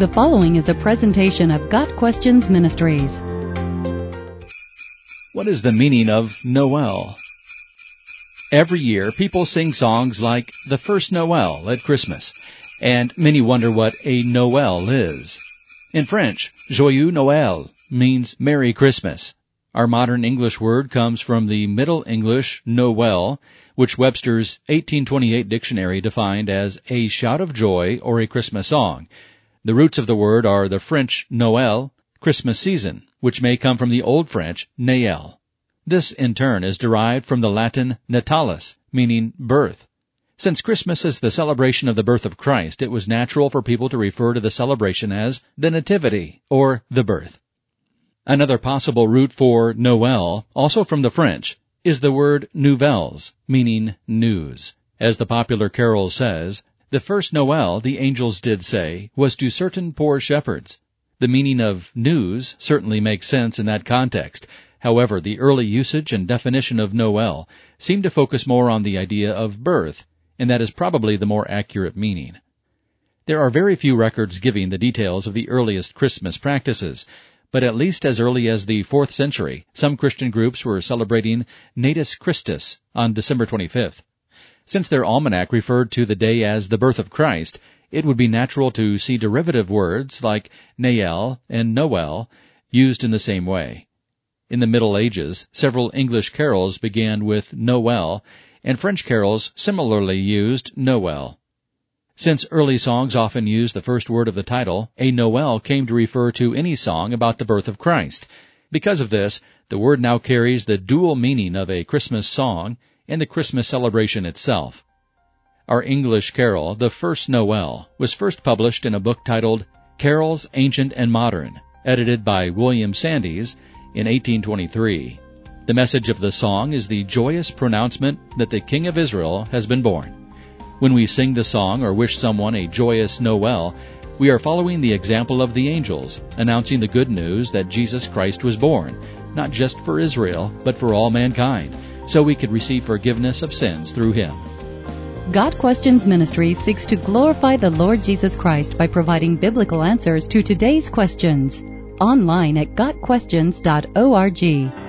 The following is a presentation of Got Questions Ministries. What is the meaning of Noel? Every year, people sing songs like The First Noel at Christmas, and many wonder what a Noel is. In French, Joyeux Noël means Merry Christmas. Our modern English word comes from the Middle English Noel, which Webster's 1828 dictionary defined as a shout of joy or a Christmas song, the roots of the word are the French Noël, Christmas season, which may come from the Old French Nael. This, in turn, is derived from the Latin natalis, meaning birth. Since Christmas is the celebration of the birth of Christ, it was natural for people to refer to the celebration as the Nativity, or the birth. Another possible root for Noel, also from the French, is the word nouvelles, meaning news. As the popular carol says, the first Noel, the angels did say, was to certain poor shepherds. The meaning of news certainly makes sense in that context. However, the early usage and definition of Noel seem to focus more on the idea of birth, and that is probably the more accurate meaning. There are very few records giving the details of the earliest Christmas practices, but at least as early as the 4th century, some Christian groups were celebrating Natus Christus on December 25th. Since their almanac referred to the day as the birth of Christ, it would be natural to see derivative words like Nael and Noel used in the same way. In the Middle Ages, several English carols began with Noel, and French carols similarly used Noel. Since early songs often used the first word of the title, a Noel came to refer to any song about the birth of Christ. Because of this, the word now carries the dual meaning of a Christmas song and the Christmas celebration itself. Our English carol, The First Noel, was first published in a book titled Carols Ancient and Modern, edited by William Sandys in 1823. The message of the song is the joyous pronouncement that the King of Israel has been born. When we sing the song or wish someone a joyous Noel, we are following the example of the angels, announcing the good news that Jesus Christ was born, not just for Israel, but for all mankind so we could receive forgiveness of sins through him. Got Questions Ministry seeks to glorify the Lord Jesus Christ by providing biblical answers to today's questions. Online at GotQuestions.org.